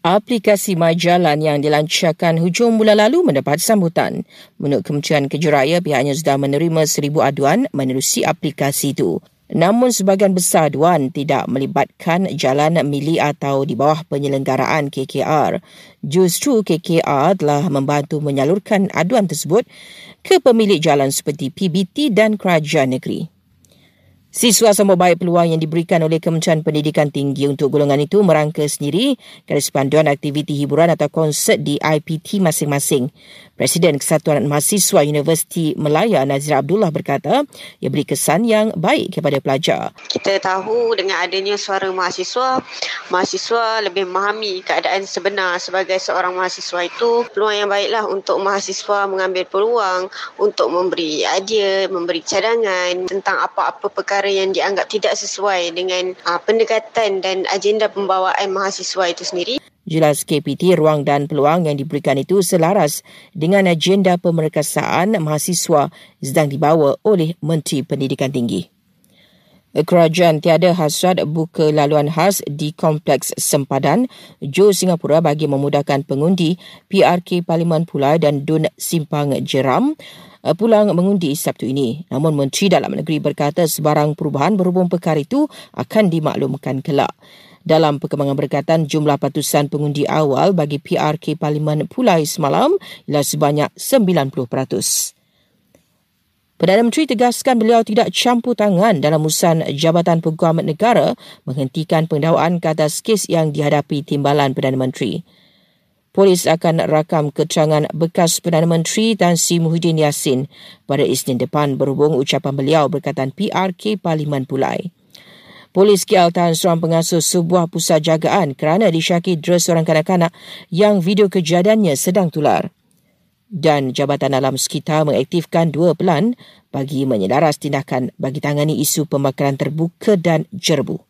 Aplikasi MyJalan yang dilancarkan hujung bulan lalu mendapat sambutan. Menurut Kementerian Kejuraya, pihaknya sudah menerima seribu aduan menerusi aplikasi itu. Namun sebahagian besar aduan tidak melibatkan jalan milik atau di bawah penyelenggaraan KKR. Justru KKR telah membantu menyalurkan aduan tersebut ke pemilik jalan seperti PBT dan kerajaan negeri. Siswa sama baik peluang yang diberikan oleh Kementerian Pendidikan Tinggi untuk golongan itu merangka sendiri garis panduan aktiviti hiburan atau konsert di IPT masing-masing. Presiden Kesatuan Mahasiswa Universiti Melaya Nazir Abdullah berkata, ia beri kesan yang baik kepada pelajar. Kita tahu dengan adanya suara mahasiswa, mahasiswa lebih memahami keadaan sebenar sebagai seorang mahasiswa itu. Peluang yang baiklah untuk mahasiswa mengambil peluang untuk memberi idea, memberi cadangan tentang apa-apa perkara yang dianggap tidak sesuai dengan uh, pendekatan dan agenda pembawaan mahasiswa itu sendiri. Jelas KPT, ruang dan peluang yang diberikan itu selaras dengan agenda pemerkasaan mahasiswa sedang dibawa oleh Menteri Pendidikan Tinggi. Kerajaan tiada hasrat buka laluan khas di Kompleks Sempadan, Jo Singapura bagi memudahkan pengundi PRK Parlimen Pulai dan Dun Simpang Jeram pulang mengundi Sabtu ini. Namun Menteri Dalam Negeri berkata sebarang perubahan berhubung perkara itu akan dimaklumkan kelak. Dalam perkembangan berkatan, jumlah patusan pengundi awal bagi PRK Parlimen Pulai semalam ialah sebanyak 90%. Perdana Menteri tegaskan beliau tidak campur tangan dalam urusan Jabatan Peguam Negara menghentikan pendakwaan ke atas kes yang dihadapi Timbalan Perdana Menteri. Polis akan rakam keterangan bekas Perdana Menteri Tan Sri Muhyiddin Yassin pada Isnin depan berhubung ucapan beliau berkaitan PRK Parlimen Pulai. Polis KL tahan seorang pengasuh sebuah pusat jagaan kerana disyaki dres seorang kanak-kanak yang video kejadiannya sedang tular. Dan Jabatan Alam Sekitar mengaktifkan dua pelan bagi menyelaras tindakan bagi tangani isu pembakaran terbuka dan jerbu.